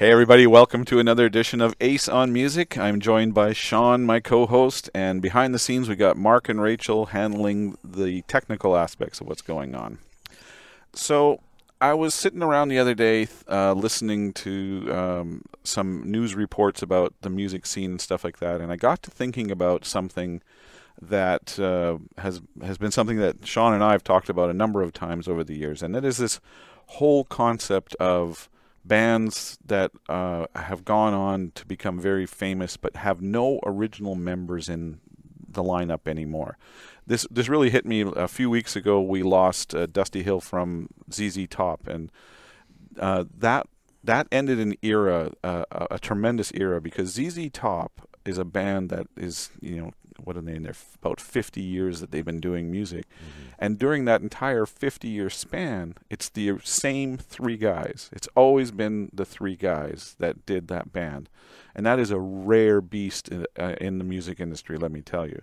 Hey, everybody, welcome to another edition of Ace on Music. I'm joined by Sean, my co host, and behind the scenes, we got Mark and Rachel handling the technical aspects of what's going on. So, I was sitting around the other day uh, listening to um, some news reports about the music scene and stuff like that, and I got to thinking about something that uh, has has been something that Sean and I have talked about a number of times over the years, and that is this whole concept of bands that uh, have gone on to become very famous but have no original members in the lineup anymore. This this really hit me a few weeks ago. We lost uh, Dusty Hill from ZZ Top, and uh, that that ended an era, uh, a tremendous era, because ZZ Top is a band that is you know what are they in there about 50 years that they've been doing music. Mm-hmm. and during that entire 50 year span it's the same three guys. It's always been the three guys that did that band. And that is a rare beast in, uh, in the music industry let me tell you.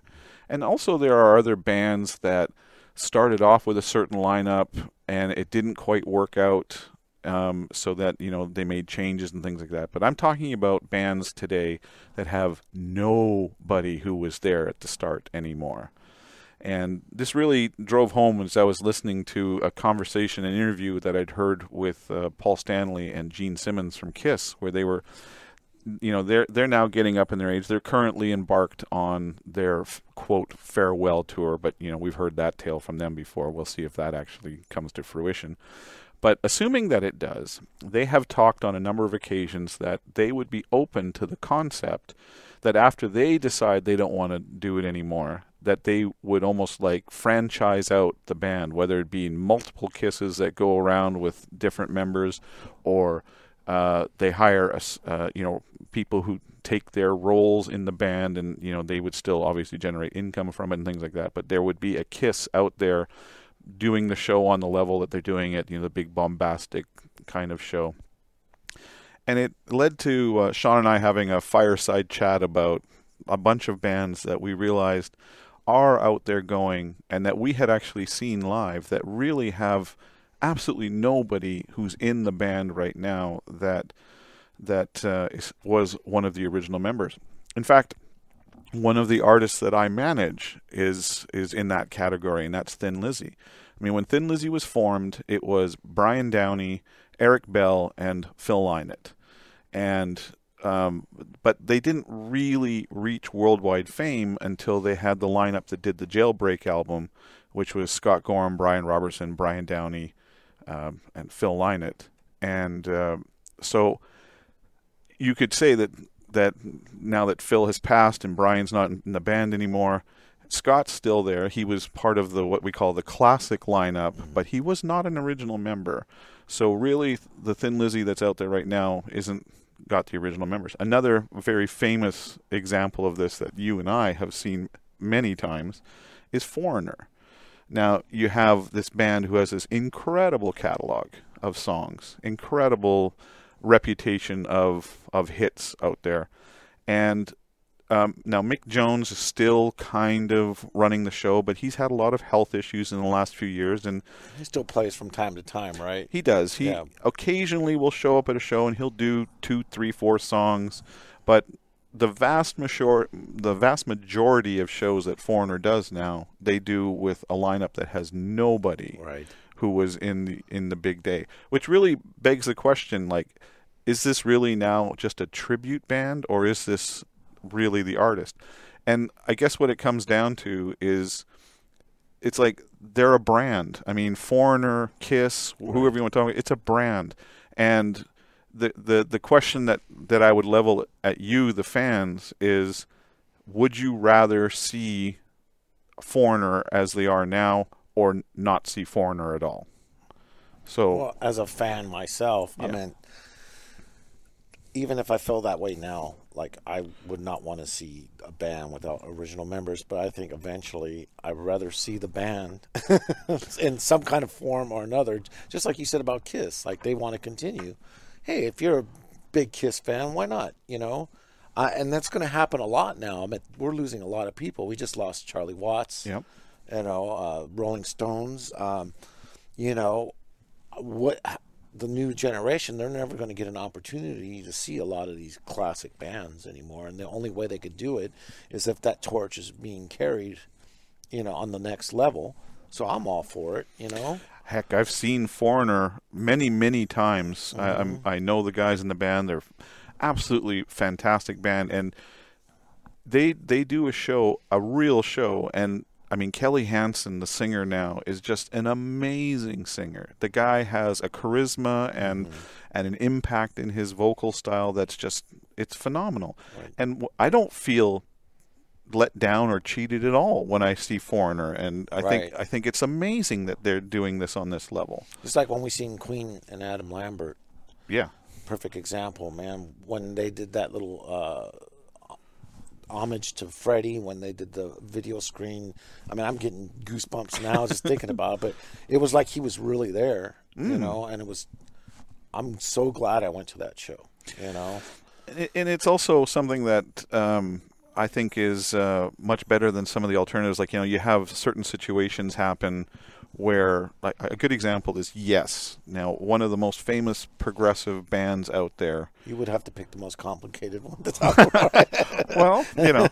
And also there are other bands that started off with a certain lineup and it didn't quite work out um, so that you know they made changes and things like that. But I'm talking about bands today that have nobody who was there at the start anymore. And this really drove home as I was listening to a conversation, an interview that I'd heard with uh, Paul Stanley and Gene Simmons from Kiss, where they were, you know, they're they're now getting up in their age. They're currently embarked on their quote farewell tour, but you know we've heard that tale from them before. We'll see if that actually comes to fruition. But assuming that it does, they have talked on a number of occasions that they would be open to the concept that after they decide they don't want to do it anymore, that they would almost like franchise out the band, whether it be multiple kisses that go around with different members, or uh, they hire uh, you know people who take their roles in the band, and you know they would still obviously generate income from it and things like that. But there would be a kiss out there doing the show on the level that they're doing it, you know, the big bombastic kind of show. And it led to uh, Sean and I having a fireside chat about a bunch of bands that we realized are out there going and that we had actually seen live that really have absolutely nobody who's in the band right now that that uh, is, was one of the original members. In fact, one of the artists that I manage is is in that category, and that's Thin Lizzy. I mean, when Thin Lizzy was formed, it was Brian Downey, Eric Bell, and Phil Lynott, and um, but they didn't really reach worldwide fame until they had the lineup that did the Jailbreak album, which was Scott Gorham, Brian Robertson, Brian Downey, um, and Phil Lynott, and uh, so you could say that that now that Phil has passed and Brian's not in the band anymore, Scott's still there. He was part of the what we call the classic lineup, mm-hmm. but he was not an original member. So really, the Thin Lizzy that's out there right now isn't got the original members. Another very famous example of this that you and I have seen many times is Foreigner. Now you have this band who has this incredible catalog of songs, incredible reputation of of hits out there. And um, now Mick Jones is still kind of running the show, but he's had a lot of health issues in the last few years, and he still plays from time to time, right? He does. He yeah. occasionally will show up at a show and he'll do two, three, four songs, but the vast major- the vast majority of shows that Foreigner does now, they do with a lineup that has nobody. Right who was in the in the big day, which really begs the question: like, is this really now just a tribute band, or is this really the artist? And I guess what it comes down to is, it's like they're a brand. I mean, Foreigner, Kiss, whoever you want to talk about, it's a brand, and the the the question that that I would level at you, the fans, is: Would you rather see Foreigner as they are now? Or not see Foreigner at all. So, well, as a fan myself, yeah. I mean, even if I feel that way now, like I would not want to see a band without original members, but I think eventually I'd rather see the band in some kind of form or another. Just like you said about Kiss, like they want to continue. Hey, if you're a big Kiss fan, why not? You know, uh, and that's going to happen a lot now. I mean, we're losing a lot of people. We just lost Charlie Watts. Yep you know, uh, Rolling Stones. Um, you know, what the new generation, they're never going to get an opportunity to see a lot of these classic bands anymore. And the only way they could do it is if that torch is being carried, you know, on the next level. So I'm all for it, you know. Heck, I've seen Foreigner many, many times. I, I'm, I know the guys in the band; they're absolutely fantastic band, and they they do a show, a real show, and I mean Kelly Hansen, the singer now, is just an amazing singer. The guy has a charisma and and an impact in his vocal style that's just it's phenomenal. Right. And I don't feel let down or cheated at all when I see Foreigner, and I think I think it's amazing that they're doing this on this level. It's like when we seen Queen and Adam Lambert. Yeah. Perfect example, man. When they did that little uh, homage to Freddie, when they did the video screen. I mean, I'm getting goosebumps now just thinking about it. But it was like he was really there, you know. And it was. I'm so glad I went to that show. You know. And- and it's also something that um, I think is uh, much better than some of the alternatives. Like you know, you have certain situations happen where, like a good example is Yes. Now, one of the most famous progressive bands out there. You would have to pick the most complicated one to talk about. Well, you know,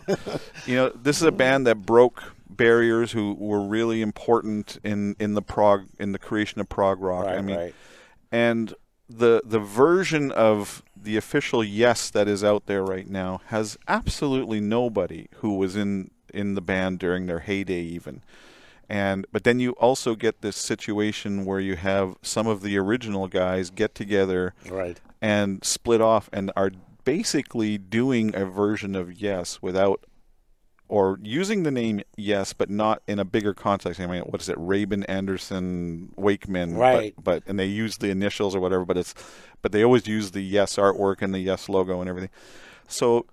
you know, this is a band that broke barriers who were really important in in the prog in the creation of prog rock. right, I mean, right. and the the version of the official yes that is out there right now has absolutely nobody who was in in the band during their heyday even and but then you also get this situation where you have some of the original guys get together Right. and split off and are basically doing a version of yes without or using the name yes but not in a bigger context i mean what is it rabin anderson wakeman but- Right. but, and they use the initials or whatever but it's but they always use the yes artwork and the yes logo and everything so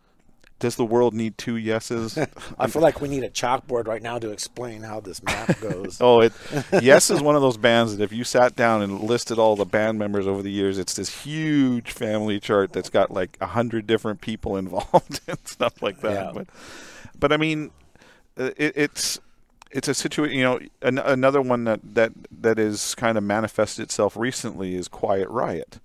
does the world need two yeses I feel like we need a chalkboard right now to explain how this map goes. Oh, it Yes is one of those bands that if you sat down and listed all the band members over the years, it's this huge family chart that's got like a hundred different people involved and stuff like that. Yeah. But, but I mean, uh, it, it's it's a situation. You know, an, another one that that that is kind of manifested itself recently is Quiet Riot.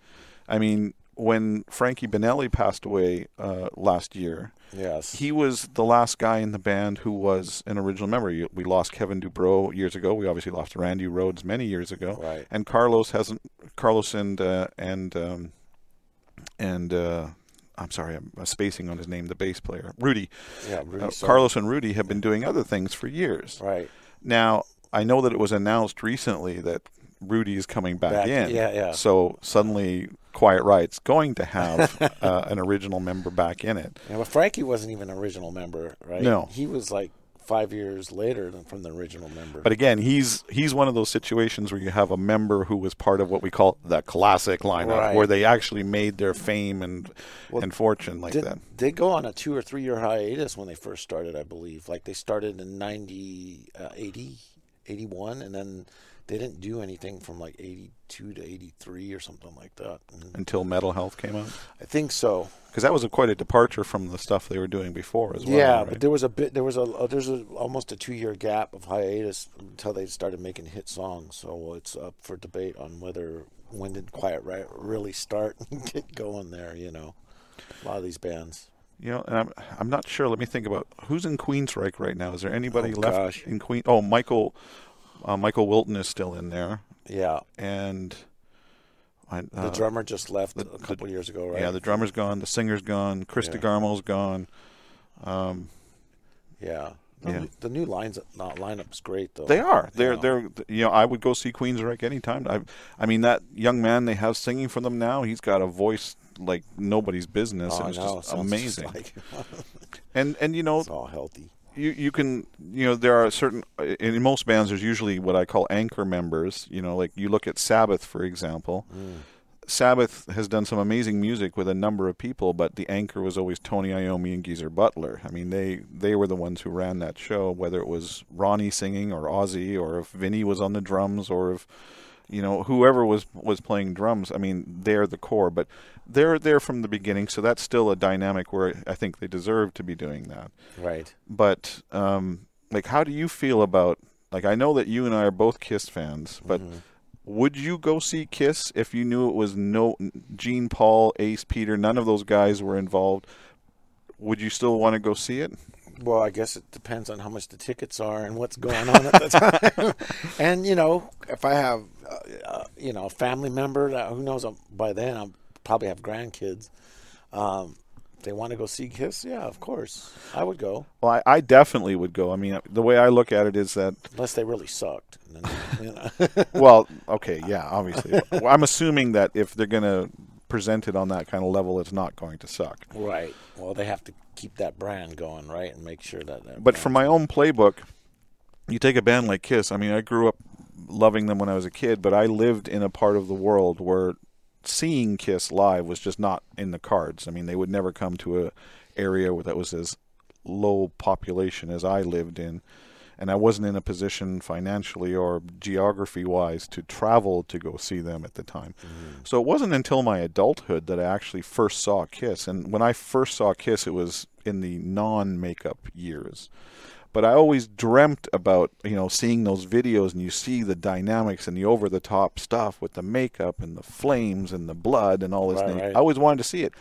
I mean, when Frankie Banali passed away uh, last year, Yes. he was the last guy in the band who was an original member. We lost Kevin DuBrow years ago. We obviously lost Randy Rhoads many years ago. Right. And Carlos hasn't. Carlos and uh, and um, and uh, I'm sorry, I'm spacing on his name. The bass player, Rudy. yeah. Rudy Uh, Carlos and Rudy have been doing other things for years. Right. Now I know that it was announced recently that Rudy is coming back, Back- in. yeah, yeah. So suddenly, Quiet Riot's going to have uh, an original member back in it. Yeah, but Frankie wasn't even an original member, right? No. He was like five years later than from the original member. But again, he's he's one of those situations where you have a member who was part of what we call the classic lineup, Right. where they actually made their fame and Well, and fortune like did, that. they go on a two or three year hiatus when they first started, I believe. Like they started in 90, uh, 80, 81, and then they didn't do anything from like 82 to 83 or something like that. And Until Metal Health came out, I think so. because that was a, quite a departure from the stuff they were doing before as well. yeah, right? but there was a bit. There was a uh, there's a, almost a two year gap of hiatus until they started making hit songs. So it's up for debate on whether when did Quiet Riot really start and get going there. You know, a lot of these bands. you know, and I'm I'm not sure. Let me think about who's in Queensryche right now. Is there anybody Oh, left gosh. in Queen? Oh, Michael uh, Michael Wilton is still in there, Yeah, and I, the uh, drummer just left the- a couple years ago, right? yeah, the drummer's gone, the singer's gone, Chris Yeah. DeGarmo's gone. Um, yeah. The, Yeah. the new lines not lineup's great though. They are. They're Yeah. they're you know I would go see Queensryche anytime. I I mean that young man they have singing for them now. He's got a voice like nobody's business. Oh, it I was know. just amazing. like and and you know it's all healthy. You you can you know there are certain in most bands there's usually what I call anchor members. You know like you look at Sabbath for example. Mm. Sabbath has done some amazing music with a number of people, but the anchor was always Tony Iommi and Geezer Butler. I mean, they they were the ones who ran that show, whether it was Ronnie singing or Ozzy, or if Vinny was on the drums, or if you know whoever was was playing drums. I mean, they're the core, but they're there from the beginning, so that's still a dynamic where I think they deserve to be doing that. Right. But um, like, how do you feel about like I know that you and I are both Kiss fans, but Mhm. would you go see Kiss if you knew it was no Gene, Paul, Ace, Peter, none of those guys were involved? Would you still want to go see it? Well, I guess it depends on how much the tickets are and what's going on at the time. and you know, if I have, uh, uh, you know, a family member, that, who knows? uh, By then, I'll probably have grandkids. Um, they want to go see Kiss, yeah, of course, I would go, Well, I, I definitely would go. I mean, the way I look at it is that unless they really sucked. Then, you know. well, okay, yeah, obviously. Well, I'm assuming that if they're going to present it on that kind of level, it's not going to suck. right. Well, they have to keep that brand going, right, and make sure that. that But for my own playbook, you take a band like Kiss. I mean, I grew up loving them when I was a kid, but I lived in a part of the world where seeing Kiss live was just not in the cards. I mean, they would never come to a area where that was as low population as I lived in. And I wasn't in a position financially or geography wise to travel to go see them at the time. Mm-hmm. So it wasn't until my adulthood that I actually first saw Kiss. And when I first saw Kiss, it was in the non makeup years. But I always dreamt about, you know, seeing those videos and you see the dynamics and the over the top stuff with the makeup and the flames and the blood and all this. Right, right. I always wanted to see it.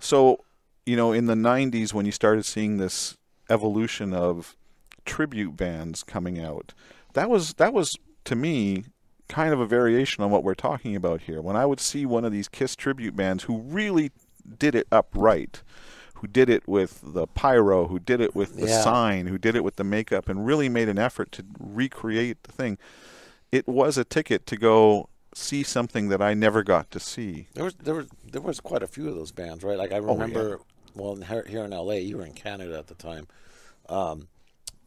So, you know, in the 90s, when you started seeing this evolution of tribute bands coming out, that was that was to me kind of a variation on what we're talking about here. When I would see one of these Kiss tribute bands who really did it upright, who did it with the pyro, who did it with the Yeah. sign, who did it with the makeup, and really made an effort to recreate the thing, it was a ticket to go see something that I never got to see. There was there was there was quite a few of those bands, right? Like I Oh, yeah. remember, well, here here in L.A., you were in Canada at the time. Um,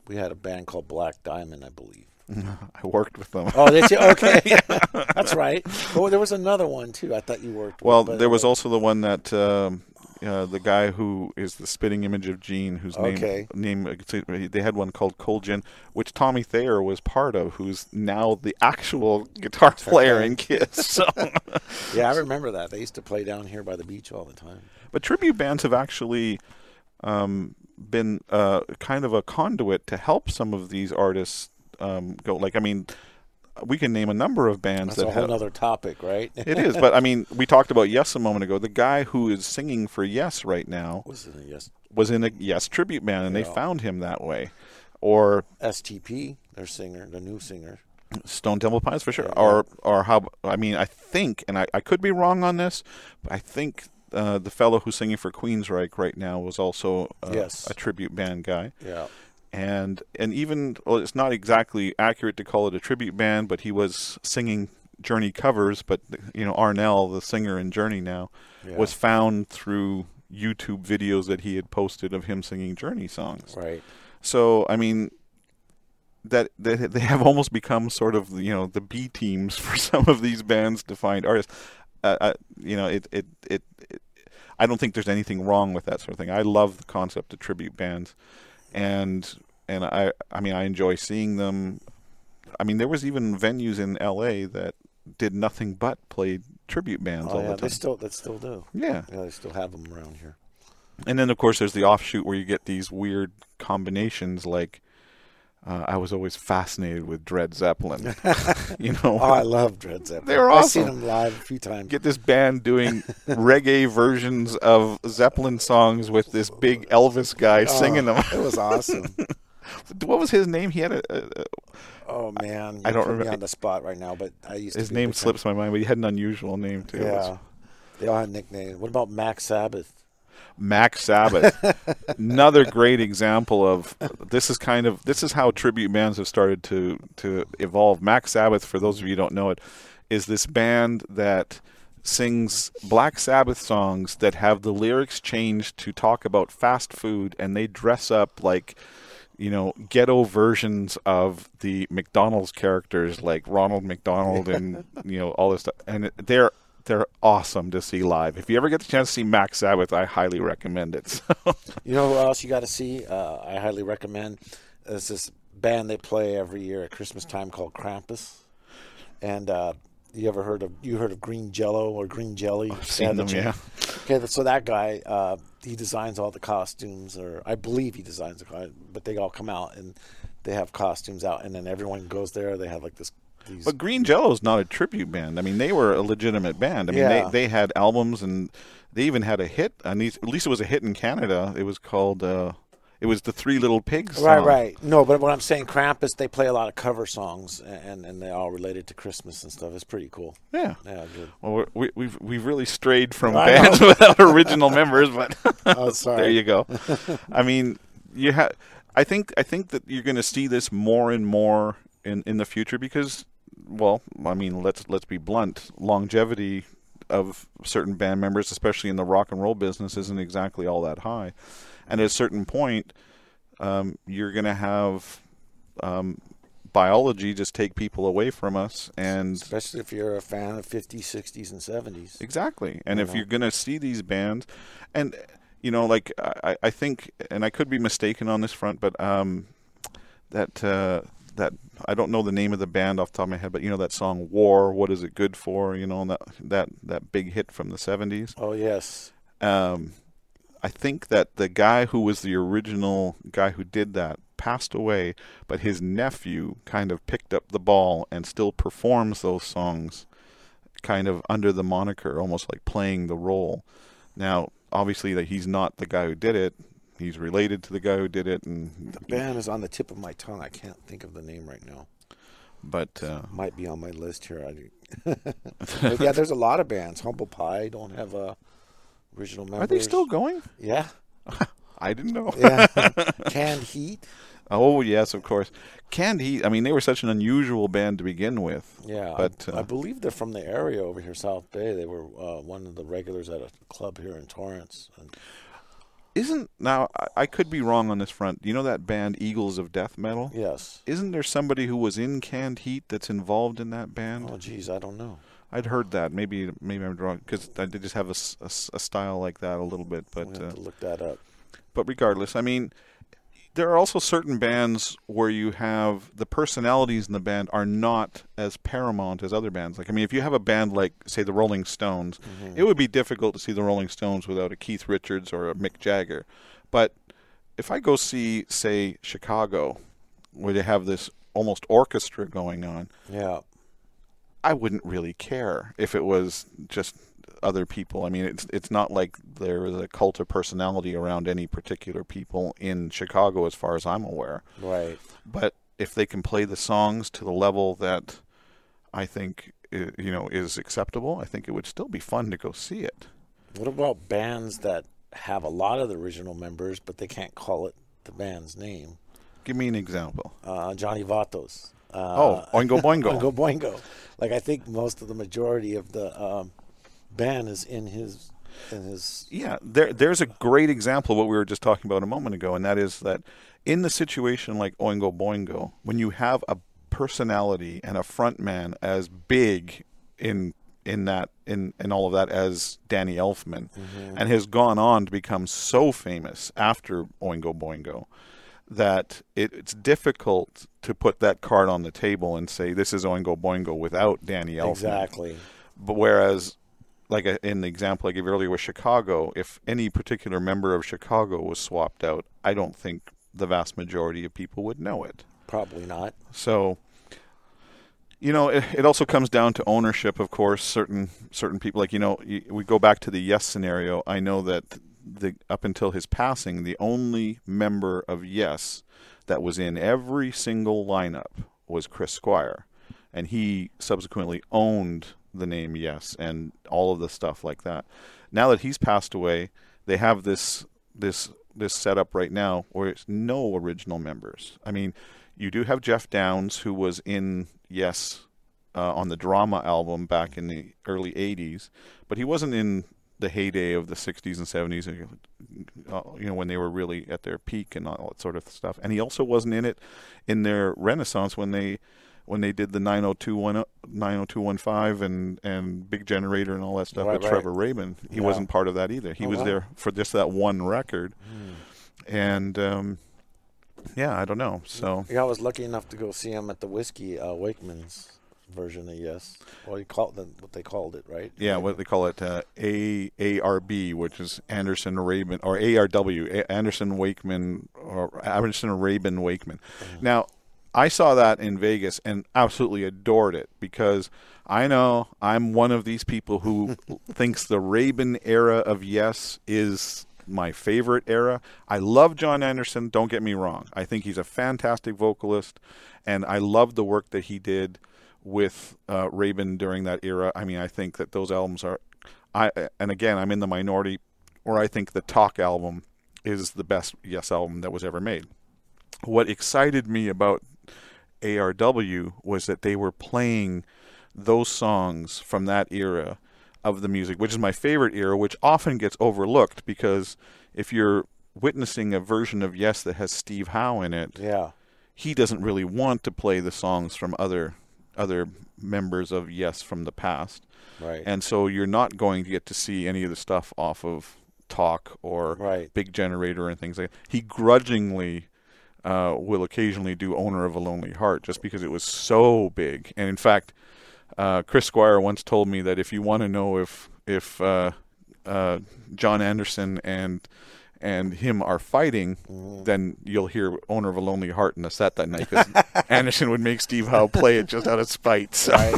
we had a band called Black Diamond, I believe. I worked with them. Oh, did you? Okay, that's right. Oh, there was another one too. I thought you worked. Well, with, there was also the one that um, uh, the guy who is the spitting image of Gene, whose Okay. name name they had one called Cold Gin, which Tommy Thayer was part of, who's now the actual guitar player in Kiss. So, Yeah, I remember that. They used to play down here by the beach all the time. but tribute bands have actually um, been uh, kind of a conduit to help some of these artists um, go. Like, I mean, we can name a number of bands That's that a whole have. other topic, right? It is, but I mean, we talked about Yes a moment ago. The guy who is singing for Yes right now was it yes? was in a Yes tribute band, and they found him that way. Or STP, their singer, the new singer. Stone Temple Pilots for sure. Yeah. Or or how? I mean, I think, and I, I could be wrong on this, but I think uh, the fellow who's singing for Queensryche right now was also uh, Yes. a tribute band guy. Yeah. And and even well, it's not exactly accurate to call it a tribute band, but he was singing Journey covers. But you know, Arnel, the singer in Journey now, Yeah. was found through YouTube videos that he had posted of him singing Journey songs. Right. So I mean, that they, they have almost become sort of you know the B teams for some of these bands to find artists. Uh, uh, you know, it, it it it I don't think there's anything wrong with that sort of thing. I love the concept of tribute bands, and and I I mean I enjoy seeing them. I mean, there was even venues in L.A. that did nothing but play tribute bands Oh all yeah, the they time. still they still do. yeah, Yeah, they still have them around here. and then of course there's the offshoot where you get these weird combinations like uh, I was always fascinated with Dred Zeppelin. you know, Oh, I love Dred Zeppelin. They're I've seen them live a few times. get this band doing reggae versions of Zeppelin songs with this big Elvis guy singing them. It was awesome. what was his name? He had a, a, a Oh man, you I don't remember- on the spot right now, but I used his name slips my mind, but he had an unusual name too. Yeah, they all had nicknames. What about Max Sabbath? Mac Sabbath. Another great example of this is kind of this is how tribute bands have started to to evolve. Mac Sabbath, for those of you who don't know it, is this band that sings Black Sabbath songs that have the lyrics changed to talk about fast food and they dress up like you know ghetto versions of the McDonald's characters like Ronald McDonald and you know all this stuff and they're they're awesome to see live. If you ever get the chance to see Mac Sabbath, I highly recommend it. So, You know who else you got to see? Uh, I highly recommend. There's this band they play every year at Christmas time called Krampus. And uh, you ever heard of you heard of Green Jello or Green Jelly? I've seen them, yeah. Okay, so that guy uh, he designs all the costumes, or I believe he designs the costumes, but they all come out and they have costumes out, and then everyone goes there. They have like this these. But Green Jello is not a tribute band. I mean, they were a legitimate band. I mean, Yeah. they, they had albums and they even had a hit. At least, at least it was a hit in Canada. It was called. Uh, it was the Three Little Pigs. Right, song. right. No, but what I'm saying, Krampus, they play a lot of cover songs, and and they're all related to Christmas and stuff. It's pretty cool. Yeah. Yeah, good. Well, we, we've we've really strayed from I bands without original members, but Oh, sorry. there you go. I mean, you have. I think I think that you're going to see this more and more in in the future because, well, I mean, let's let's be blunt. Longevity of certain band members, especially in the rock and roll business, isn't exactly all that high, and at a certain point, um, you're going to have. Um, biology just take people away from us and Especially if you're a fan of 50s, 60s, and 70s. Exactly. And if know? you're going to see these bands, and, you know, like, I, I think, and I could be mistaken on this front, but um, that, uh, that, I don't know the name of the band off the top of my head, but, you know, that song War, What Is It Good For? You know, that, that, that big hit from the 70s. Oh yes. Um, I think that the guy who was the original guy who did that passed away, but his nephew kind of picked up the ball and still performs those songs kind of under the moniker, almost like playing the role. Now, obviously that he's not the guy who did it. He's related to the guy who did it and The band is on the tip of my tongue. I can't think of the name right now. but uh, Might be on my list here. I, yeah, there's a lot of bands. Humble Pie don't have a original members. are they still going? Yeah, I didn't know. yeah. Canned Heat. oh, yes, of course. Canned Heat, I mean, they were such an unusual band to begin with. Yeah, But, I, uh, I believe they're from the area over here, South Bay. They were uh, one of the regulars at a club here in Torrance. And Isn't now I- I could be wrong on this front. You know that band Eagles of Death Metal? yes. Isn't there somebody who was in Canned Heat that's involved in that band? Oh, geez, I don't know. I'd heard that. Maybe maybe I'm wrong because they just have a a style like that a little bit. But But we have uh, to look that up. but regardless, I mean, there are also certain bands where you have the personalities in the band are not as paramount as other bands. Like I mean, if you have a band like say the Rolling Stones, Mm-hmm. it would be difficult to see the Rolling Stones without a Keith Richards or a Mick Jagger. But if I go see say Chicago, where they have this almost orchestra going on, Yeah, I wouldn't really care if it was just other people. I mean, it's it's not like there is a cult of personality around any particular people in Chicago, as far as I'm aware. right. But if they can play the songs to the level that I think you know is acceptable, I think it would still be fun to go see it. What about bands that have a lot of the original members, but they can't call it the band's name? Give me an example. Uh, Johnny Vatos. Uh, oh, Oingo Boingo. Oingo Boingo. Like I think most of the majority of the um, band is in his in his. Yeah, there there's a great example of what we were just talking about a moment ago, and that is that in the situation like Oingo Boingo, when you have a personality and a front man as big in in that in, in all of that as Danny Elfman mm-hmm. and has gone on to become so famous after Oingo Boingo that it, it's difficult to put that card on the table and say this is Oingo Boingo without Danny Elfman. Exactly. But whereas, like uh, in the example I gave earlier with Chicago, if any particular member of Chicago was swapped out, I don't think the vast majority of people would know it. Probably not. So, you know, it, it also comes down to ownership, of course. Certain certain people, like you know, we go back to the Yes scenario. I know that the up until his passing, the only member of Yes that was in every single lineup was Chris Squire, and he subsequently owned the name Yes and all of the stuff like that. Now that he's passed away, they have this this this setup right now where it's no original members. I mean, you do have Geoff Downes who was in Yes uh, on the drama album back in the early 80s, but he wasn't in the heyday of the 60s and 70s, uh, you know, when they were really at their peak and all that sort of stuff. And he also wasn't in it in their renaissance when they when they did the 90210 90215 and and Big Generator and all that stuff Right, with right. Trevor Rabin. He Yeah. wasn't part of that either. He Oh, was wow. there for just that one record. And um, yeah, I don't know. So Yeah, I was lucky enough to go see him at the Whiskey uh, Wakeman's version of Yes. Well, you called them what they called it, right? Yeah, what they call it, uh, A ARB, which is Anderson Rabin, or ARW, A- Anderson Wakeman, or Anderson Rabin Wakeman. Now, I saw that in Vegas and absolutely adored it because I know I'm one of these people who thinks the Rabin era of Yes is my favorite era. I love Jon Anderson, don't get me wrong. I think he's a fantastic vocalist and I love the work that he did with uh, Rabin during that era. I mean, I think that those albums are I and again, I'm in the minority where I think the Talk album is the best Yes album that was ever made. What excited me about ARW was that they were playing those songs from that era of the music, which is my favorite era, which often gets overlooked because if you're witnessing a version of Yes that has Steve Howe in it, Yeah. he doesn't really want to play the songs from other other members of Yes from the past. Right. And so you're not going to get to see any of the stuff off of Talk or Right. Big Generator and things like that. He grudgingly uh, will occasionally do Owner of a Lonely Heart just because it was so big. And in fact, uh, Chris Squire once told me that if you want to know if if uh, uh, Jon Anderson and and him are fighting, Mm-hmm. then you'll hear "Owner of a Lonely Heart" in the set that night because Anderson would make Steve Howe play it just out of spite. So. Right.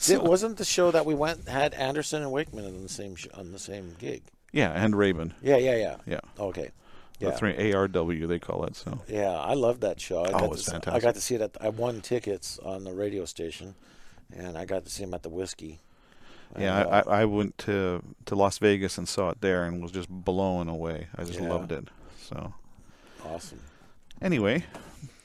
It wasn't the show that we went had Anderson and Wakeman on the same sh- on the same gig. Yeah, and Rabin. Yeah, yeah, yeah. Yeah, Okay. Yeah. that's right. ARW they call it. So Yeah, I loved that show. I Oh, got to, I got to see it at. I won tickets on the radio station, and I got to see him at the whiskey. yeah, And, uh, I I went to to Las Vegas and saw it there and was just blown away. I just Yeah. loved it. So awesome. anyway,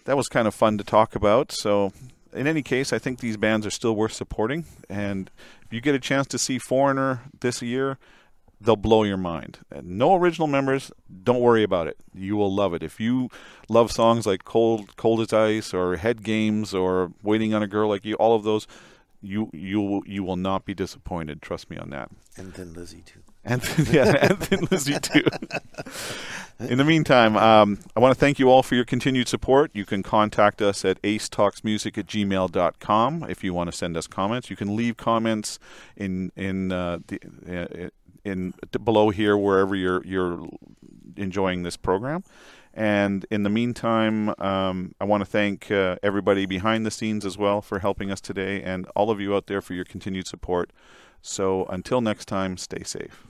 that was kind of fun to talk about. So, in any case, I think these bands are still worth supporting. And if you get a chance to see Foreigner this year, they'll blow your mind. No original members, don't worry about it. You will love it. If you love songs like Cold Cold as Ice or Head Games or Waiting on a Girl Like You, all of those, you you will you will not be disappointed. Trust me on that. And Thin Lizzy too. And yeah, and Thin Lizzy too. In the meantime, um, I want to thank you all for your continued support. You can contact us at acetalksmusic at gmail.com if you want to send us comments. You can leave comments in in uh, the uh, in below here wherever you're you're enjoying this program. And in the meantime, um, I want to thank uh, everybody behind the scenes as well for helping us today, and all of you out there for your continued support. So until next time, stay safe.